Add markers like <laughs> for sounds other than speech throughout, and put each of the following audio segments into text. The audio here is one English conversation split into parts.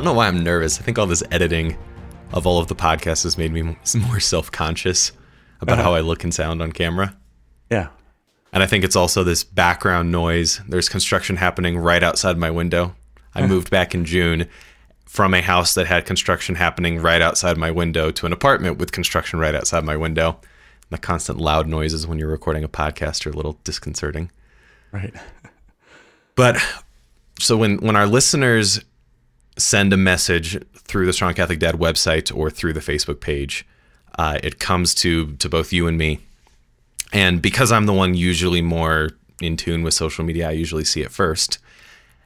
don't know why I'm nervous. I think all this editing of all of the podcasts has made me <laughs> more self conscious about uh-huh. how I look and sound on camera. Yeah. And I think it's also this background noise. There's construction happening right outside my window. I moved back in June from a house that had construction happening right outside my window to an apartment with construction right outside my window. The constant loud noises when you're recording a podcast are a little disconcerting. Right. <laughs> but so when when our listeners send a message through the Strong Catholic Dad website or through the Facebook page, uh, it comes to to both you and me. And because I'm the one usually more in tune with social media, I usually see it first.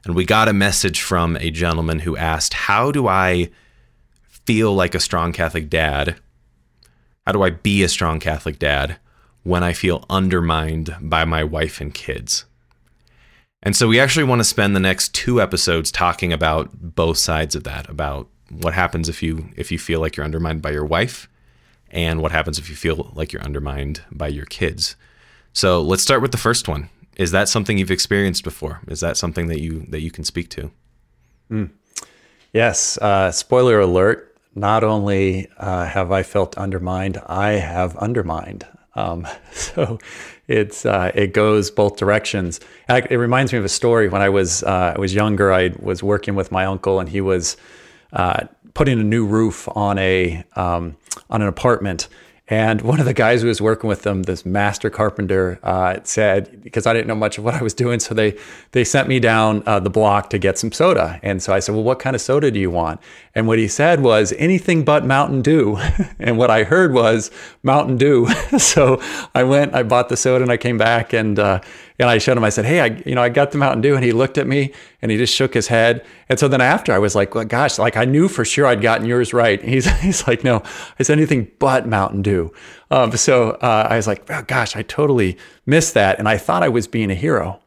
And we got a message from a gentleman who asked, "How do I feel like a strong Catholic dad? How do I be a strong Catholic dad when I feel undermined by my wife and kids?" And so we actually want to spend the next two episodes talking about both sides of that, about what happens if you if you feel like you're undermined by your wife and what happens if you feel like you're undermined by your kids. So, let's start with the first one. Is that something you've experienced before? Is that something that you that you can speak to? Mm. Yes. Uh, spoiler alert. Not only uh, have I felt undermined, I have undermined. Um, <laughs> so it's uh, it goes both directions. It reminds me of a story when I was uh, I was younger. I was working with my uncle, and he was uh, putting a new roof on a um, on an apartment, and one of the guys who was working with them, this master carpenter, uh, said because I didn't know much of what I was doing, so they they sent me down uh, the block to get some soda. And so I said, "Well, what kind of soda do you want?" And what he said was anything but Mountain Dew. <laughs> and what I heard was Mountain Dew. <laughs> so I went, I bought the soda, and I came back and uh, and I showed him. I said, "Hey, I you know I got the Mountain Dew," and he looked at me and he just shook his head. And so then after, I was like, well, "Gosh, like I knew for sure I'd gotten yours right." And <laughs> he's he's like, "No, it's anything but Mountain Dew." Um, so uh, I was like, oh, "Gosh, I totally missed that," and I thought I was being a hero.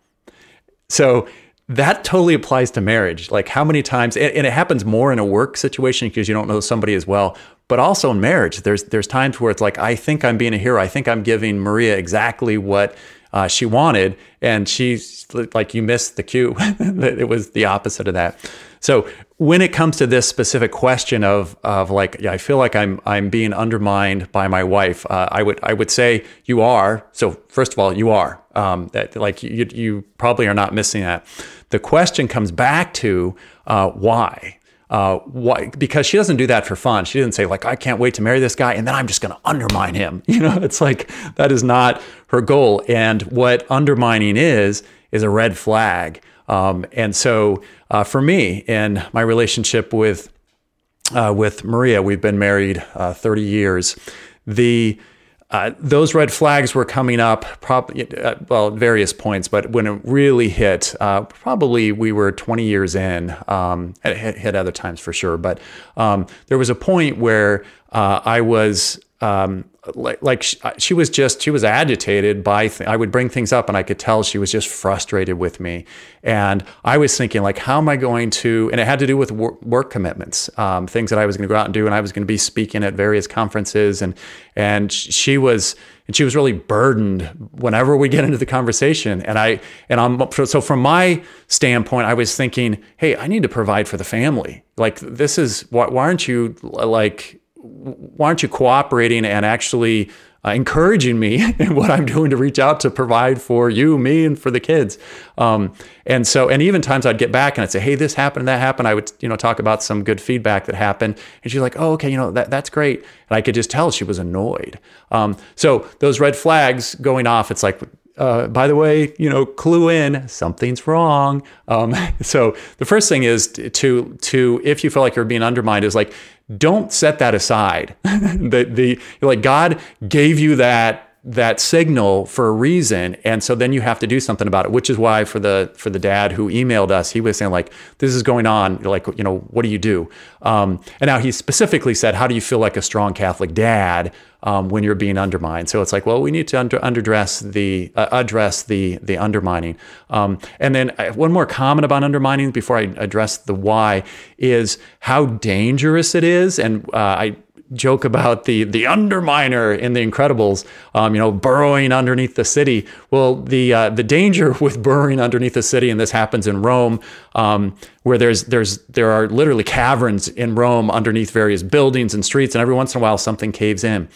So that totally applies to marriage. Like how many times, and, and it happens more in a work situation because you don't know somebody as well but also in marriage there's there's times where it's like i think i'm being a hero i think i'm giving maria exactly what uh, she wanted, and she's like, you missed the cue. <laughs> it was the opposite of that. So when it comes to this specific question of of like, yeah, I feel like I'm I'm being undermined by my wife. Uh, I would I would say you are. So first of all, you are. Um, that like you you probably are not missing that. The question comes back to uh, why uh, why? Because she doesn't do that for fun. She didn't say like, "I can't wait to marry this guy," and then I'm just going to undermine him. <laughs> You know, it's like that is not her goal. And what undermining is is a red flag. Um, and so, uh, for me, in my relationship with uh, with Maria, we've been married uh, 30 years. The uh, those red flags were coming up, probably uh, well, at various points, but when it really hit, uh, probably we were 20 years in. Um, it hit, hit, other times for sure, but um, there was a point where uh, I was um, like, like she, she, was just she was agitated by th- I would bring things up and I could tell she was just frustrated with me. And I was thinking like how am I going to and it had to do with wor- work commitments um, things that I was going to go out and do and I was going to be speaking at various conferences and and she was and she was really burdened whenever we get into the conversation. And I and I'm so from my standpoint I was thinking hey I need to provide for the family. Like this is why, why aren't you like why aren't you cooperating and actually uh, encouraging me <laughs> in what I'm doing to reach out to provide for you, me, and for the kids. Um, and so, and even times I'd get back and I'd say, "Hey, this happened, that happened." I would, you know, talk about some good feedback that happened, and she's like, "Oh, okay, you know, that that's great." And I could just tell she was annoyed. Um, so those red flags going off, it's like. Uh, by the way, you know, clue in something's wrong. Um, <laughs> so the first thing is to to if you feel like you're being undermined, is like don't set that aside. <laughs> the, the like God gave you that that signal for a reason and so then you have to do something about it which is why for the for the dad who emailed us he was saying like this is going on like you know what do you do? Um, and now he specifically said how do you feel like a strong catholic dad um, when you're being undermined? So it's like well we need to under, underdress the uh, address the the undermining. Um, and then uh, one more comment about undermining before i address the why is how dangerous it is and uh, i joke about the the underminer in The Incredibles, um, you know, burrowing underneath the city. Well, the uh, the danger <laughs> with burrowing underneath the city, and this happens in Rome, um, where there's there's there are literally caverns in Rome underneath various buildings and streets, and every once in a while something caves in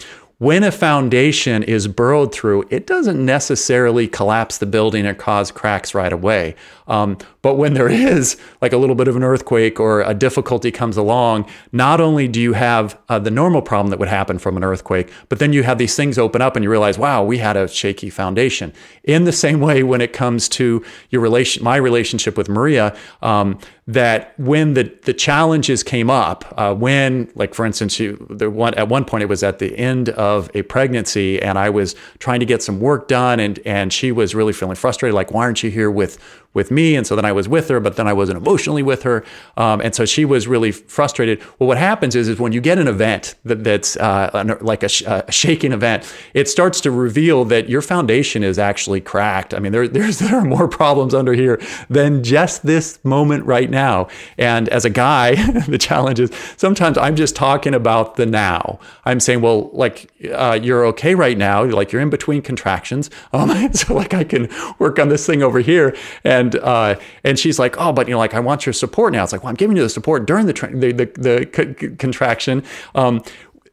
when a foundation is burrowed through, it doesn't necessarily collapse the building or cause cracks right away. Um, but when there <laughs> is like a little bit of an earthquake or a difficulty comes along, not only do you have uh, the normal problem that would happen from an earthquake, but then you have these things open up and you realize, wow, we had a shaky foundation. In the same way, when it comes to your relation, my relationship with Maria, um, that when the the challenges came up, uh, when like for instance, you, one at one point it was at the end of a pregnancy, and I was trying to get some work done, and and she was really feeling frustrated, like why aren't you here with with me. And so then I was with her, but then I wasn't emotionally with her. Um, and so she was really frustrated. Well, what happens is, is when you get an event that, that's uh, like a, sh- a, shaking event, it starts to reveal that your foundation is actually cracked. I mean, there, <laughs> there are more problems under here than just this moment right now. And as a guy, <laughs> the challenge is sometimes I'm just talking about the now. I'm saying, well, like, uh, you're okay right now. Like you're in between contractions. <laughs> Um, so like I can work on this thing over here. And and uh, and she's like, oh, but you know, like I want your support now. It's like, well, I'm giving you the support during the tra- the, the, the c- contraction. Um,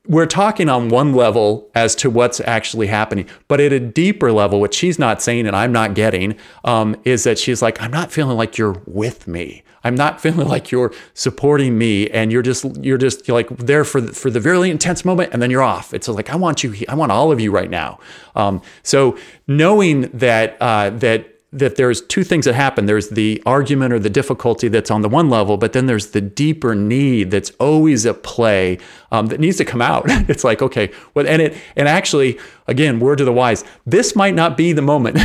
we're talking on one level as to what's actually happening, but at a deeper level, what she's not saying and I'm not getting um, is that she's like, I'm not feeling like you're with me. I'm not <laughs> feeling like you're supporting me, and you're just you're just you're like there for the, for the very intense moment, and then you're off. It's like I want you, I want all of you right now. Um, so knowing that uh, that that there's two things that happen. There's the argument or the difficulty that's on the one level, but then there's the deeper need that's always at play um, that needs to come out. <laughs> it's like, okay, well, and it, and actually, again, word to the wise, this might not be the moment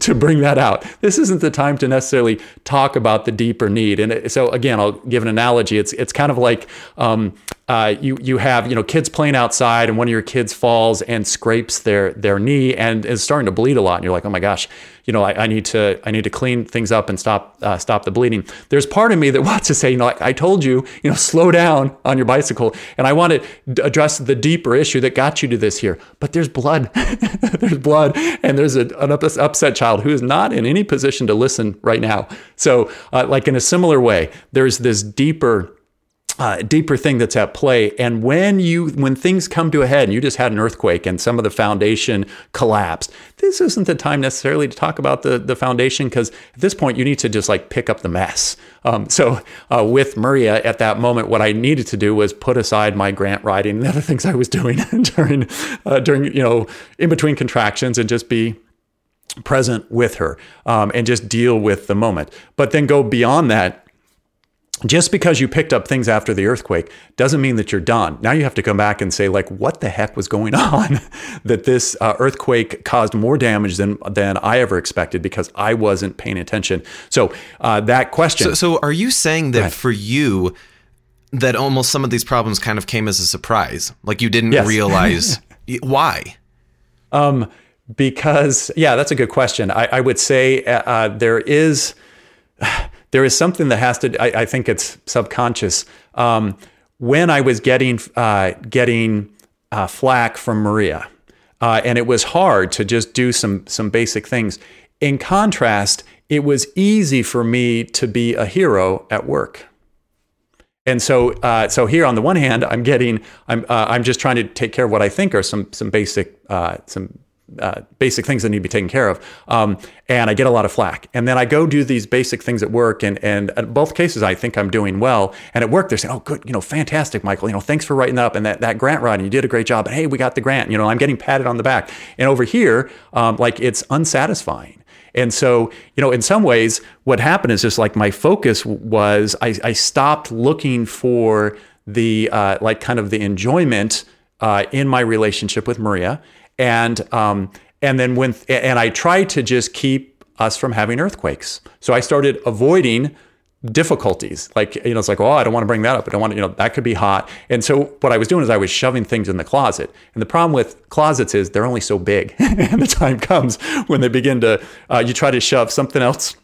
<laughs> to bring that out. This isn't the time to necessarily talk about the deeper need. And so, again, I'll give an analogy. It's it's kind of like um, uh, you you have you know kids playing outside, and one of your kids falls and scrapes their their knee and is starting to bleed a lot, and you're like, oh my gosh, you know, I, I need to I need to clean things up and stop uh, stop the bleeding. There's part of me that <laughs> wants to say, you know, like I told you, you know, slow down on your bicycle, and I want to address the deeper issue that got you to this here. But there's blood. <laughs> there's blood. And there's a, an upset child who is not in any position to listen right now. So, uh, like in a similar way, there's this deeper uh, deeper thing that's at play. And when you when things come to a head, and you just had an earthquake and some of the foundation collapsed, this isn't the time necessarily to talk about the the foundation because at this point you need to just like pick up the mess. Um, so uh, with Maria at that moment, what I needed to do was put aside my grant writing and <laughs> other things I was doing <laughs> during uh, during you know in between contractions and just be present with her um, and just deal with the moment. But then go beyond that just because you picked up things after the earthquake doesn't mean that you're done. Now you have to come back and say, like, what the heck was going <laughs> on <laughs> that this uh, earthquake caused more damage than than I ever expected because I wasn't paying attention. So uh, that question. So, so, are you saying that for you, that almost some of these problems kind of came as a surprise? Like you didn't yes. realize <laughs> why? Um, because yeah, that's a good question. I, I would say uh, uh there is there is something that has to. I, I think it's subconscious. Um, when I was getting uh, getting uh, flack from Maria, uh, and it was hard to just do some some basic things. In contrast, it was easy for me to be a hero at work. And so, uh, so here on the one hand, I'm getting, I'm, uh, I'm just trying to take care of what I think are some, some basic, uh, some uh, basic things that need to be taken care of. Um, and I get a lot of flack. And then I go do these basic things at work. And, and in both cases, I think I'm doing well. And at work, they're saying, oh, good, you know, fantastic, Michael. You know, thanks for writing up. And that, that grant writing, you did a great job. And hey, we got the grant. You know, I'm getting patted on the back. And over here, um, like it's unsatisfying. And so, you know, in some ways, what happened is just like my focus was I, I stopped looking for the, uh, like, kind of the enjoyment uh, in my relationship with Maria and um, and then when and I tried to just keep us from having earthquakes. So I started avoiding difficulties. Like, you know, it's like, oh, I don't want to bring that up. I don't want to, you know, that could be hot. And so what I was doing is I was shoving things in the closet. And the problem with closets is they're only so big. <laughs> and the time comes when they begin to, uh, you try to shove something else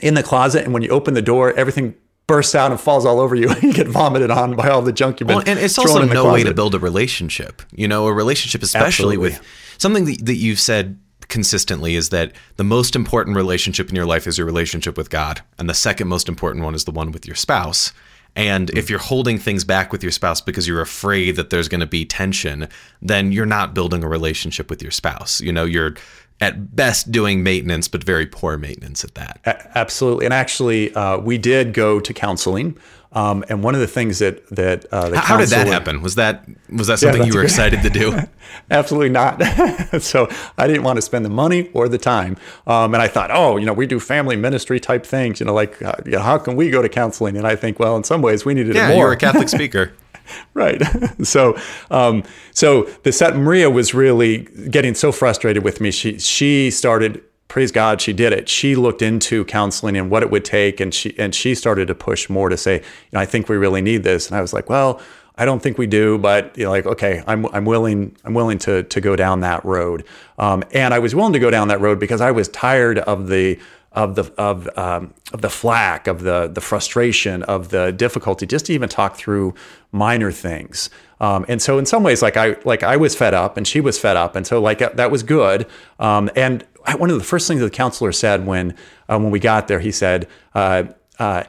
in the closet. And when you open the door, everything bursts out and falls all over you. And <laughs> you get vomited on by all the junk you've been. Well, and it's also no way to build a relationship. You know, a relationship, especially Absolutely. with something that, that you've said consistently is that the most important relationship in your life is your relationship with God, and the second most important one is the one with your spouse. And if you're holding things back with your spouse because you're afraid that there's going to be tension, then you're not building a relationship with your spouse. You know, you're at best doing maintenance, but very poor maintenance at that. A- absolutely. And actually, uh, we did go to counseling. Um, and one of the things that that uh, the how, did that happen? Was that was that something yeah, you were excited to do? <laughs> Absolutely not. <laughs> so I didn't want to spend the money or the time. Um, and I thought, oh, you know, we do family ministry type things. You know, like uh, you know, how can we go to counseling? And I think, well, in some ways, we needed yeah, it more. You're a Catholic <laughs> speaker. <laughs> right. <laughs> so, um, so the set Maria was really getting so frustrated with me. She she started. Praise God, she did it. She looked into counseling and what it would take, and she and she started to push more to say, you know, I think we really need this. And I was like, well, I don't think we do, but you know, like, okay, I'm I'm willing I'm willing to to go down that road. Um, and I was willing to go down that road because I was tired of the of the of um, of the flack, of the the frustration, of the difficulty, just to even talk through minor things. Um, and so, in some ways, like I like I was fed up, and she was fed up, and so like that was good. Um, and one of the first things the counselor said when uh, when we got there, he said, uh, uh,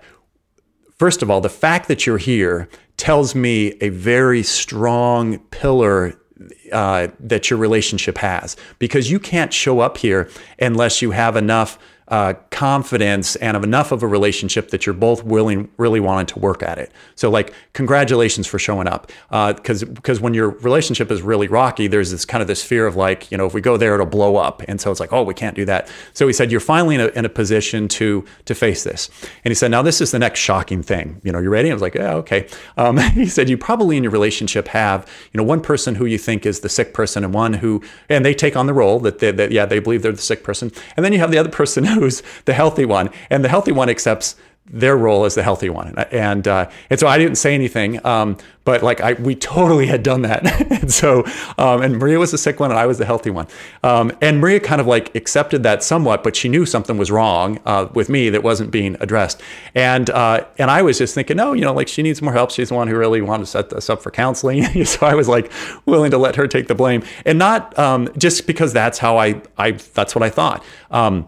first of all, the fact that you're here tells me a very strong pillar uh, that your relationship has because you can't show up here unless you have enough uh, confidence and of enough of a relationship that you're both willing, really wanting to work at it. So, like, congratulations for showing up. Because uh, because when your relationship is really rocky, there's this kind of this fear of like, you know, if we go there, it'll blow up. And so it's like, oh, we can't do that. So he said, you're finally in a, in a position to to face this. And he said, now this is the next shocking thing. You know, you ready? I was like, yeah, okay. Um, <laughs> he said, you probably in your relationship have, you know, one person who you think is the sick person and one who, and they take on the role that, they, that yeah, they believe they're the sick person. And then you have the other person <laughs> who's the healthy one, and the healthy one accepts their role as the healthy one. And uh, and so I didn't say anything, um, but like I we totally had done that. <laughs> and so um, and Maria was the sick one and I was the healthy one. Um, and Maria kind of like accepted that somewhat, but she knew something was wrong uh, with me that wasn't being addressed. And uh, and I was just thinking, no, you know, like she needs more help. She's the one who really wanted to set us up for counseling. <laughs> so I was like willing to let her take the blame, and not um, just because that's how I I that's what I thought. Um,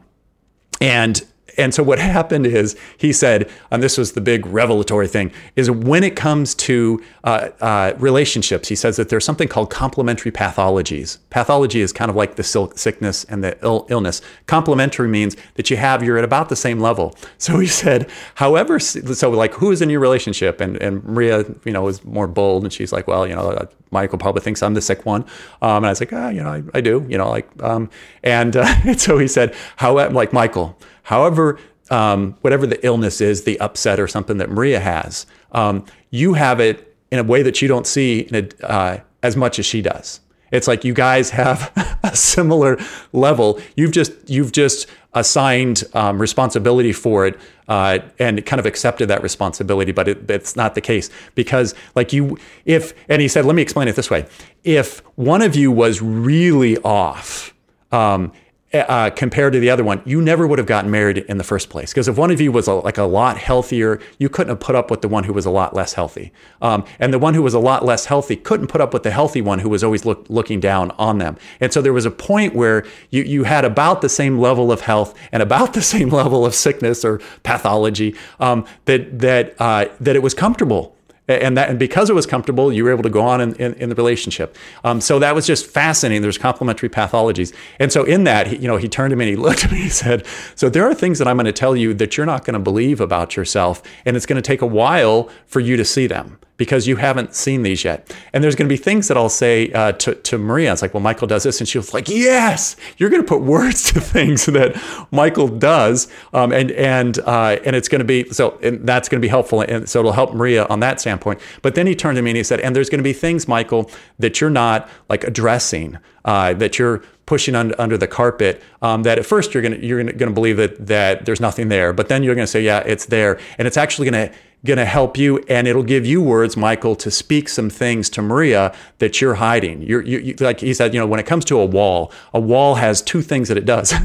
and and so what <laughs> happened is he said, and this was the big revelatory thing, is when it comes to uh, uh, relationships, he says that there's something called complementary pathologies. Pathology is kind of like the sickness and the Ill- illness. Complementary means that you have you're at about the same level. <laughs> So he said, however, so like who is in your relationship? And and Maria, you know, was more bold, and she's like, well, you know, uh, Michael probably thinks I'm the sick one. Um, and I was like, ah, you know, I, I do, you know, like, um, and, uh, and <laughs> so he said, however, like Michael, however, um, whatever the illness is, the upset or something that Maria has, um, you have it in a way that you don't see a, uh, as much as she does. It's like you guys have <laughs> a similar level. You've just you've just assigned um, responsibility for it uh, and kind of accepted that responsibility, but it, it's not the case because like you if and he said, let me explain it this way: if one of you was really off. Um, uh, compared to the other one, you never would have gotten married in the first place. Because if one of you was a, like a lot healthier, you couldn't have put up with the one who was a lot less healthy. Um, and the one who was a lot less healthy couldn't put up with the healthy one who was always look, looking down on them. And so there was a point where you, you had about the same level of health and about the <laughs> same level of sickness or pathology um, that, that, uh, that it was comfortable and that and because it was comfortable you were able to go on in, in, in the relationship. Um, so that was just fascinating. There's complementary pathologies. And so in that he, you know he turned to me and he <laughs> looked at me and he said so there are things that i'm going to tell you that you're not going to believe about yourself and it's going to take a while for you to see them because you haven't seen these yet. And there's going to be things that I'll say uh, to, to Maria. It's like, well, Michael does this. And she was like, yes, you're going to put words <laughs> to things that Michael does. Um, and, and, uh, and it's going to be, so and that's going to be helpful. And so it'll help Maria on that standpoint. But then he turned to me and he said, and there's going to be things, Michael, that you're not like addressing, uh, that you're pushing under, under the carpet um, that at first you're going to you're going to believe that that there's nothing there but then you're going to say yeah it's there and it's actually going to going to help you and it'll give you words michael to speak some things to maria that you're hiding. You're you, you, like he said you know when it comes to a wall a wall has two things that it does. <laughs>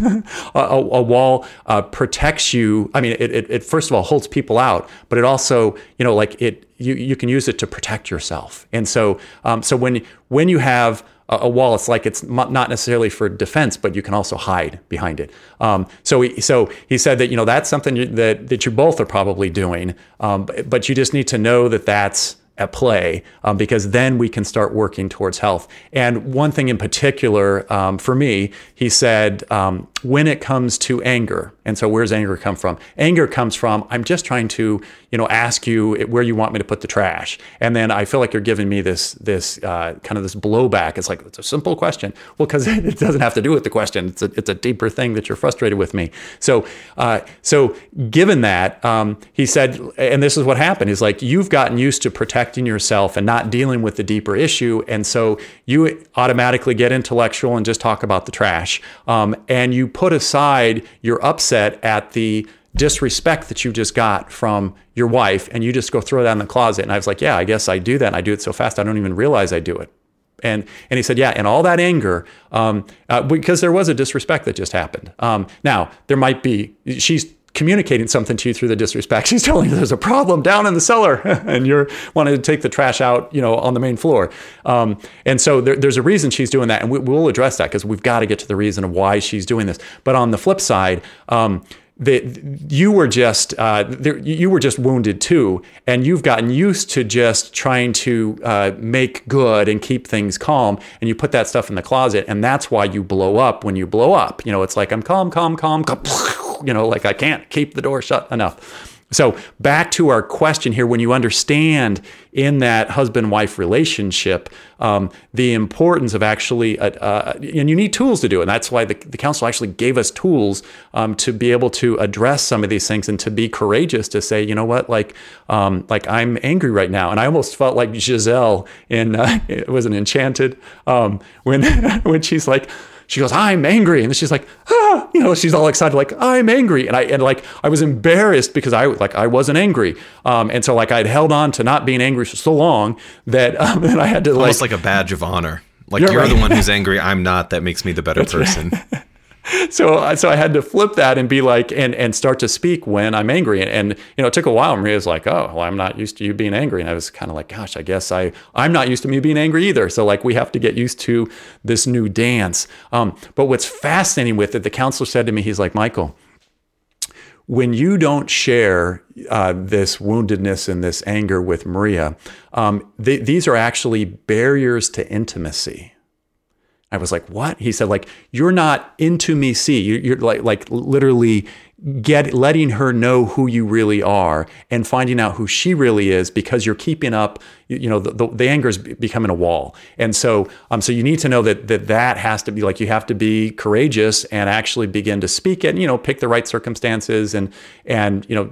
A, a, wall uh, protects you. I mean it, it, it first of all holds people out but it also you know like it you, you can use it to protect yourself. And so um, so when when you have a wall. It's like it's not necessarily for defense, but you can also hide behind it. Um, so he, so he said that you know that's something that that you both are probably doing, um, but, but you just need to know that that's at play um, because then we can start working towards health. And one thing in particular um, for me, he said, um, when it comes to anger, and so where's anger come from? Anger comes from I'm just trying to, you know, ask you where you want me to put the trash, and then I feel like you're giving me this this uh, kind of this blowback. It's like it's a simple question. Well, because <laughs> it doesn't have to do with the question. It's a it's a deeper thing that you're frustrated with me. So uh, so given that, um, he said, and this is what happened. He's like you've gotten used to protecting yourself and not dealing with the deeper issue, and so you automatically get intellectual and just talk about the trash, um, and you put aside your upset upset at the disrespect that you just got from your wife and you just go throw that in the closet. And I was like, yeah, I guess I do that. And I do it so fast, I don't even realize I do it. And, and he said, yeah, and all that anger, um, uh, because there was a disrespect that just happened. Um, now, there might be, she's communicating something to you through the disrespect. She's telling you there's a problem down in the cellar, <laughs> and you're wanting to take the trash out, you know, on the main floor. Um, and so there, there's a reason she's doing that, and we, will address that because we've got to get to the reason of why she's doing this. But on the flip side. Um, that you were just uh, there, you were just wounded too, and you've gotten used to just trying to uh, make good and keep things calm, and you put that stuff in the closet, and that's why you blow up when you blow up. You know, it's like I'm calm, calm, calm, calm <laughs> you know, like I can't keep the door shut enough. So, back to our question here when you understand in that husband wife relationship um, the importance of actually, uh, uh, and you need tools to do it. And that's why the, the council actually gave us tools um, to be able to address some of these things and to be courageous to say, you know what, like, um, like I'm angry right now. And I almost felt like Giselle in, uh, <laughs> it was an Enchanted, um, when, <laughs> when she's like, she goes, I'm angry. And she's like, ah, you know, she's all excited, like, I'm angry. And I, and like, I was embarrassed because I, like, I wasn't angry. Um, and so like I'd held on to not being angry for so long that, <laughs> um, that I had to like. Almost like a badge of honor. Like you're, you're right. the one who's <laughs> angry. I'm not. That makes me the better person. <laughs> <laughs> So so I had to flip that and be like and and start to speak when I'm angry and, and you know it took a while. Maria was like, oh well, I'm not used to you being angry, and I was kind of like, gosh, I guess I I'm not used to me being angry either. So like we have to get used to this new dance. Um, but what's fascinating with it, the counselor said to me, he's like, Michael. When you don't share uh, this woundedness and this anger with Maria, um, th- these are actually barriers to intimacy. I was like, "What?" He said, "Like you're not into me. See, you're, like like literally get letting her know who you really are and finding out who she really is because you're keeping up. You know, the, the, the anger is becoming a wall, and so um, so you need to know that that that has to be like you have to be courageous and actually begin to speak it. And, you know, pick the right circumstances and and you know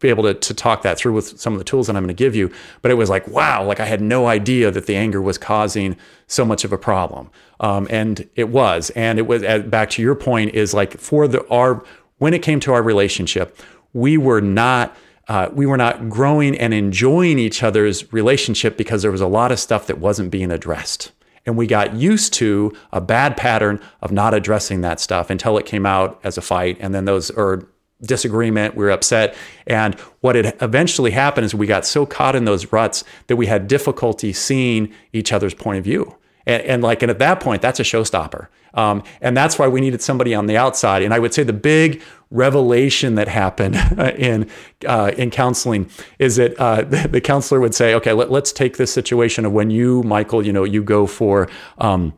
be able to, to talk that through with some of the tools that I'm going to give you. But it was like, wow, like I had no idea that the anger was causing so much of a problem. Um, and it was. And it was, back to your point, is like for the, our, when it came to our relationship, we were not, uh, we were not growing and enjoying each other's relationship because there was a lot of stuff that wasn't being addressed. And we got used to a bad pattern of not addressing that stuff until it came out as a fight. And then those, or disagreement, we were upset. And what had eventually happened is we got so caught in those ruts that we had difficulty seeing each other's point of view. And, and like, and at that point, that's a showstopper. Um, and that's why we needed somebody on the outside. And I would say the big revelation that happened <laughs> in uh, in counseling is that uh, <laughs> the, counselor would say, "Okay, let, us take this situation of when you, Michael, you know, you go for." Um,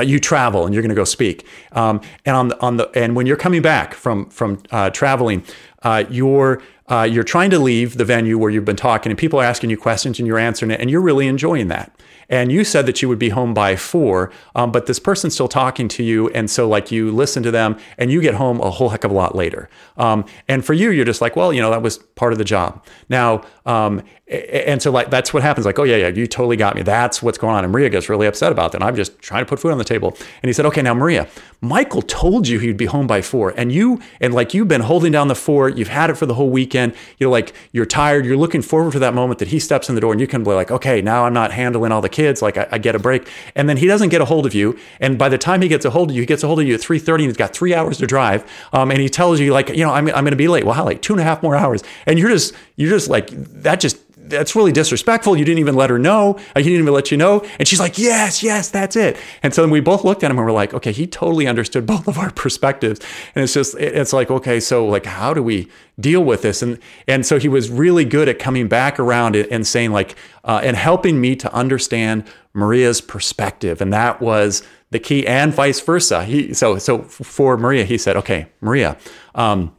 uh, you travel and you're going to go speak. Um, and on the, on the and when you're coming back from from uh, traveling, uh, you're uh, you're trying to leave the venue where you've been talking, and people are asking you questions, and you're answering it, and you're really enjoying that. And you said that you would be home by four, um, but this person's still talking to you. And so, like, you listen to them and you get home a whole heck of a lot later. Um, and for you, you're just like, well, you know, that was part of the job. Now, um, and so, like, that's what happens. Like, oh, yeah, yeah, you totally got me. That's what's going on. And Maria gets really upset about that. I'm just trying to put food on the table. And he said, okay, now, Maria, Michael told you he'd be home by four. And you, and like, you've been holding down the four, it. You've had it for the whole weekend. You're like, you're tired. You're looking forward to that moment that he steps in the door and you can be like, okay, now I'm not handling all the kids. Like I, I get a break. And then he doesn't get a hold of you. And by the time he gets a hold of you, he gets a hold of you at 3.30 and he's got three hours to drive. Um, and he tells you like, you know, I'm, I'm going to be late. Well, how like two and a half more hours. And you're just, you're just like, that just that's really disrespectful. You didn't even let her know. He didn't even let you know. And she's like, yes, yes, that's it. And so then we both looked at him and we're like, okay, he totally understood both of our <laughs> perspectives. And it's just, it's like, okay, so like, how do we deal with this? And, and so he was really good at coming back around and saying like, uh, and helping me to understand Maria's perspective. And that was the key and vice versa. He, so, so for Maria, he said, okay, Maria, um,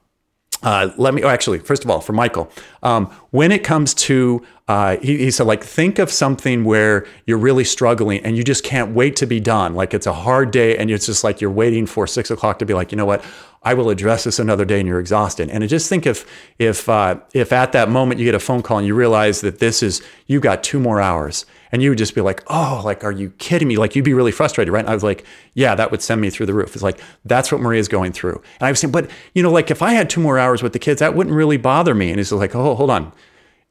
uh, let me, oh, actually, first of all, for Michael, um, when it comes to, uh, he, he, said, like, think of something where you're really struggling and you just can't wait to be done. Like, it's a hard day and it's just like you're waiting for six o'clock to be like, you know what, I will address this another day and you're exhausted. And just think if, if, uh, if at that moment you get a phone call and you realize that this is, you got two more hours and you would just be like, oh, like, are you kidding me? Like, you'd be really frustrated, right? And I was like, yeah, that would send me through the roof. It's like, that's what Maria's going through. And I was saying, but, you know, like, if I had two more hours with the kids, that wouldn't really bother me. And he's like, oh, hold on.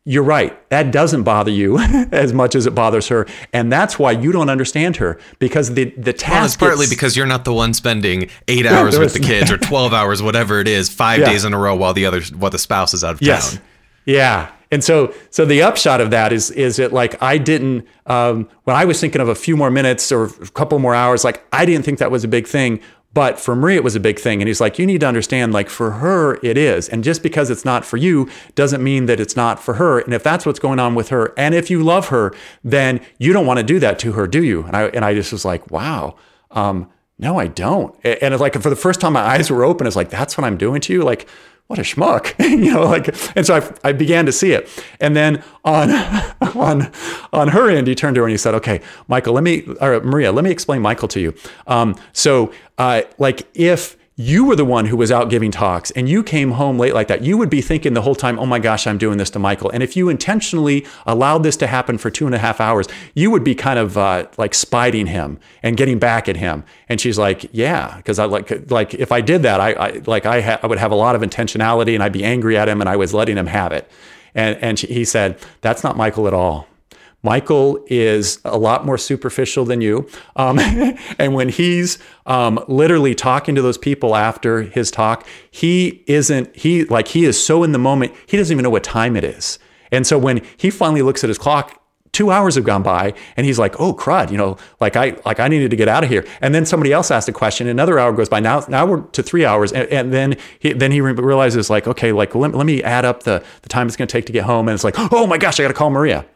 You're right. That doesn't bother you <laughs> as much as it bothers her, and that's why you don't understand her because the the task. Well, it's partly because you're not the one spending eight <laughs> hours with the kids or <laughs> twelve hours, whatever it is, five yeah. days in a row while the other while the spouse is out of yes. town. Yeah, and so, so the upshot of that is, is it like I didn't, um, when I was thinking of a few more minutes or a couple more hours, like I didn't think that was a big thing. But for Maria, it was a big thing. And he's like, you need to understand, like for her, it is. And just because it's not for you doesn't mean that it's not for her. And if that's what's going on with her, and if you love her, then you don't want to do that to her, do you? And I, and I just was like, wow. Um, no, I don't. And it's like for the first time, my eyes were open. It's like, that's what I'm doing to you. Like, what a schmuck, <laughs> you know, like, and so I, I began to see it. And then on, <laughs> on, on her end, he turned to her and he said, okay, Michael, let me, or Maria, let me explain Michael to you. Um, so, uh, like if, you were the one who was out giving talks and you came home late like that, you would be thinking the whole time, oh my gosh, I'm doing this to Michael. And if you intentionally allowed this to happen for two and a half hours, you would be kind of uh, like spiting him and getting back at him. And she's like, yeah, because I like, like if I did that, I, I like I, ha- I would have a lot of intentionality and I'd be angry at him and I was letting him have it. And, and she, he said, that's not Michael at all. Michael is a lot more superficial than you. Um, <laughs> and when he's um, literally talking to those people after his talk, he isn't, he like, he is so in the moment, he doesn't even know what time it is. And so when he finally looks at his clock, two hours have gone by and he's like oh crud you know like i like i needed to get out of here and then somebody else asked a question another hour goes by now now we're to three hours and, and then he then he realizes like okay like let, let me add up the the time it's going to take to get home and it's like oh my gosh i got to call maria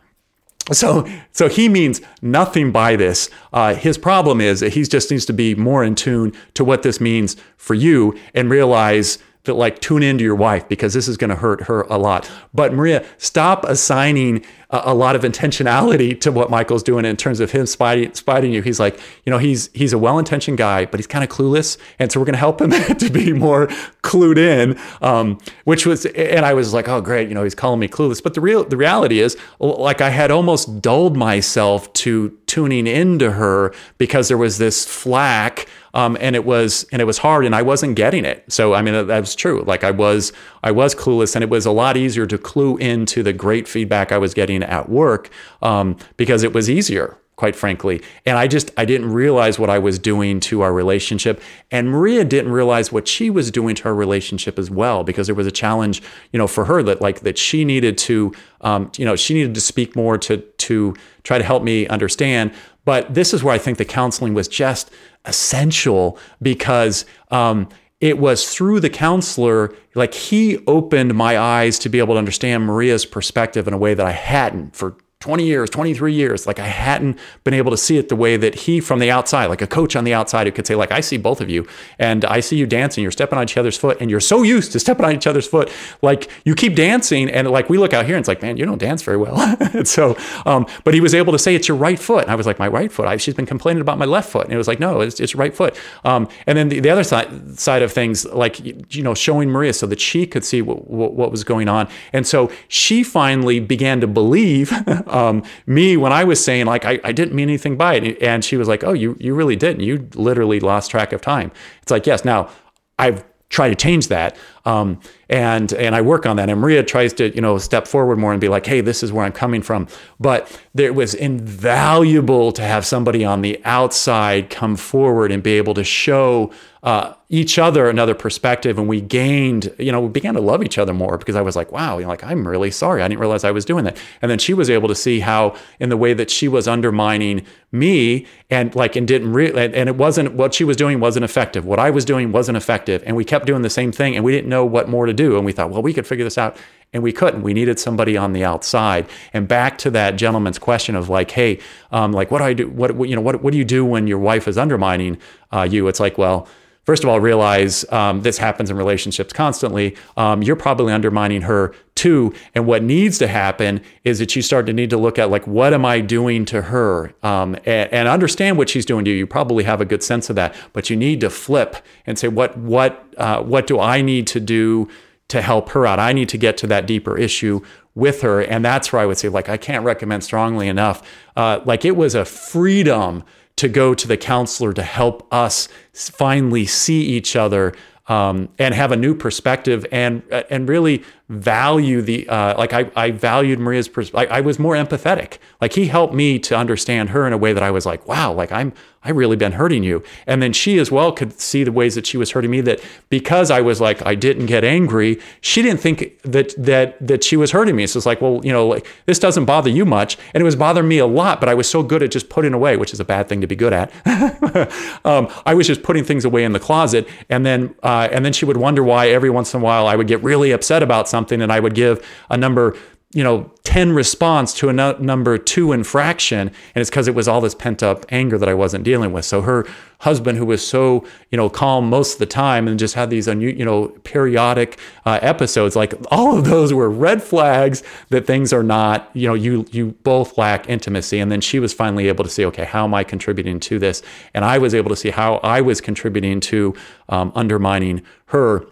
so, so he means nothing by this. Uh, his problem is that he just needs to be more in tune to what this means for you and realize that, like, tune into your wife because this is going to hurt her a lot. But Maria, stop assigning a, lot of intentionality to what Michael's doing in terms of him spiting, spiting you. He's like, you know, he's he's a well-intentioned guy, but he's kind of clueless, and so we're going to help him <laughs> to be more clued in. Um, which was, and I was like, oh great, you know, he's calling me clueless. But the real the reality is, like, I had almost dulled myself to tuning into her because there was this flack um, and it was and it was hard and I wasn't getting it. So I mean that, that was true. Like I was I was clueless and it was a lot easier to clue into the great feedback I was getting at work um, because it was easier quite frankly. And I just I didn't realize what I was doing to our relationship. And Maria didn't realize what she was doing to our relationship as well, because there was a challenge, you know, for her that like that she needed to, um, you know, she needed to speak more to to try to help me understand. But this is where I think the counseling was just essential because. Um, it was through the counselor, like he opened my eyes to be able to understand Maria's perspective in a way that I hadn't for 20 years, 23 years. Like I hadn't been able to see it the way that he from the outside, like a coach on the outside who could say, like, I see both of you and I see you dancing. You're stepping on each other's foot and you're so used to stepping on each other's foot. Like you keep dancing and like we look out here and it's like, man, you don't dance very well. <laughs> and so, um, but he was able to say it's your right foot. And I was like, my right foot. I, she's been complaining about my left foot. And it was like, no, it's, it's your right foot. Um, and then the, the other side, side of things, like, you know, showing Maria so that she could see what, what, what was going on. And so she finally began to believe <laughs> um, me when I was saying like I, I didn't mean anything by it, and she was like, "Oh, you you really didn't. You literally lost track of time." It's like, yes. Now I've tried to change that, um, and and I work on that. And Maria tries to you know step forward more and be like, hey, this is where I'm coming from. But it was invaluable to have somebody on the outside come forward and be able to show uh, each other another perspective. And we gained you know we began to love each other more because i was like wow you know, like i'm really sorry. I didn't realize i was doing that. And then she was able to see how in the way that she was undermining me and like and didn't really and it wasn't what she was doing wasn't effective. What i was doing wasn't effective. And we kept doing the same thing. And we didn't know what more to do and we thought well we could figure this out and we couldn't we needed somebody on the outside and back to that gentleman's question of like hey um, like what do i do what you know what, what do you do when your wife is undermining uh, you it's like well first of all, realize um, this happens in relationships constantly. Um, you're probably undermining her too. And what needs to happen is that you start to need to look at like, what am I doing to her? Um, and, and, understand what she's doing to you. You probably have a good sense of that, but you need to flip and say, what, what, uh, what do I need to do to help her out? I need to get to that deeper issue with her. And that's where I would say, like, I can't recommend strongly enough. Uh, like, it was a freedom to go to the counselor to help us finally see each other um, and have a new perspective and and really value the uh, like I, I valued Maria's perspective. I, I was more empathetic. Like he helped me to understand her in a way that I was like, wow, like I'm I really been hurting you. And then she as well could see the ways that she was hurting me that because I was like, I didn't get angry, she didn't think that that that she was hurting me. So it's like, well, you know, like this doesn't bother you much. And it was bothering me a lot, but I was so good at just putting away, which is a bad thing to be good at. <laughs> um, I was just putting things away in the closet. And then uh, and then she would wonder why every once in a while I would get really upset about something and I would give a number you know 10 response to a no, number two infraction and it's because it was all this pent up anger that i wasn't dealing with. So her husband who was so you know calm most of the time and just had these you know periodic uh, episodes like all of those were red flags that things are not you know you you both lack intimacy. And then she was finally able to see okay how am i contributing to this? And i was able to see how i was contributing to um, undermining her.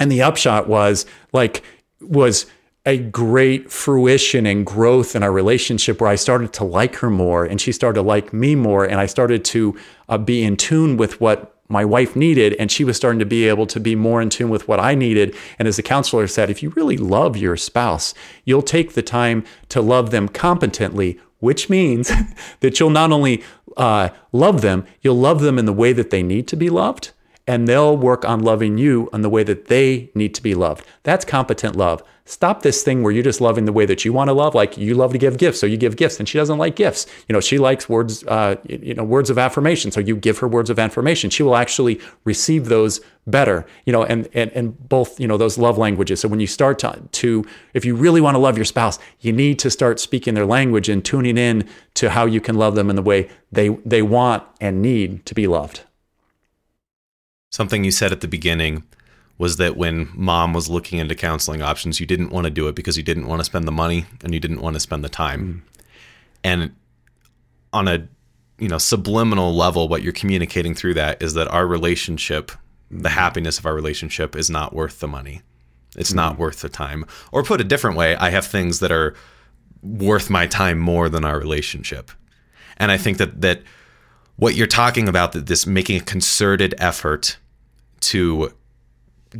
And the upshot was like was a great fruition and growth in our relationship where I started to like her more and she started to like me more. And I started to uh, be in tune with what my wife needed. And she was starting to be able to be more in tune with what I needed. And as the counselor said, if you really love your spouse, you'll take the time to love them competently, which means <laughs> that you'll not only uh, love them, you'll love them in the way that they need to be loved. And they'll work on loving you in the way that they need to be loved. That's competent love. Stop this thing where you're just loving the way that you want to love. Like you love to give gifts, so you give gifts, and she doesn't like gifts. You know, she likes words, uh, you know, words of affirmation, so you give her words of affirmation. She will actually receive those better. You know, and and and both, you know, those love languages. So when you start to, to if you really want to love your spouse, you need to start speaking their language and tuning in to how you can love them in the way they they want and need to be loved. Something you said at the beginning was that when mom was looking into counseling options, you didn't want to do it because you didn't want to spend the money and you didn't want to spend the time. Mm. And on a you know subliminal level, what you're communicating through that is that our relationship, mm. the happiness of our relationship, is not worth the money. It's mm. not worth the time. Or put a different way, I have things that are worth my time more than our relationship. And I think that that what you're talking about that this making a concerted effort to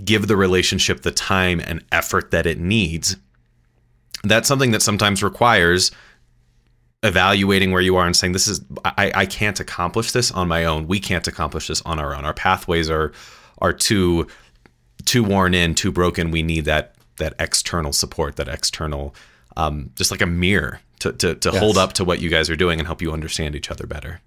give the relationship the time and effort that it needs, that's something that sometimes requires evaluating where you are and saying this is I, I can't accomplish this on my own. We can't accomplish this on our own. Our pathways are are too too worn in too broken. We need that that external support that external um, just like a mirror to, to, to yes. hold up to what you guys are doing and help you understand each other better.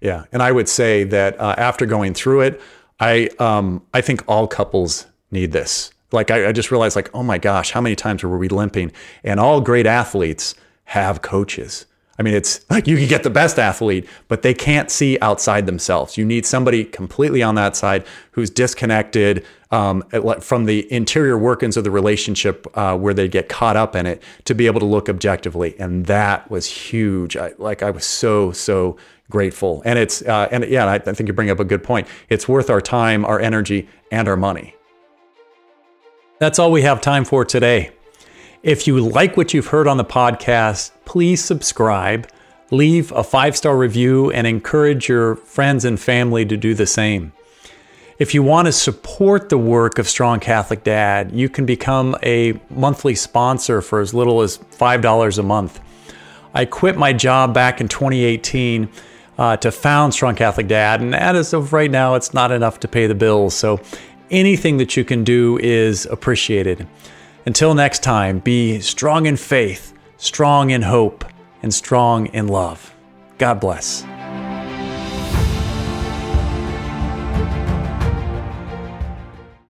Yeah and i would say that uh, after going through it I um I think all couples need this. Like I, I just realized like, oh my gosh, how many times were we limping? And all great athletes have coaches. I mean, it's <laughs> like you can get the best athlete, but they can't see outside themselves. You need somebody completely on that side who's disconnected um, from the interior workings of the relationship uh, where they get caught up in it to be able to look objectively. And that was huge. I, like I was so, so grateful. And it's, uh, and yeah, I, I think you bring up a good point. It's worth our time, our energy, and our money. That's all we have time for today. If you like what you've heard on the podcast, please subscribe, leave a five star review, and encourage your friends and family to do the same. If you want to support the work of Strong Catholic Dad, you can become a monthly sponsor for as little as $5 a month. I quit my job back in 2018 uh, to found Strong Catholic Dad, and as of right now, it's not enough to pay the bills. So anything that you can do is appreciated. Until next time, be strong in faith, strong in hope, and strong in love. God bless.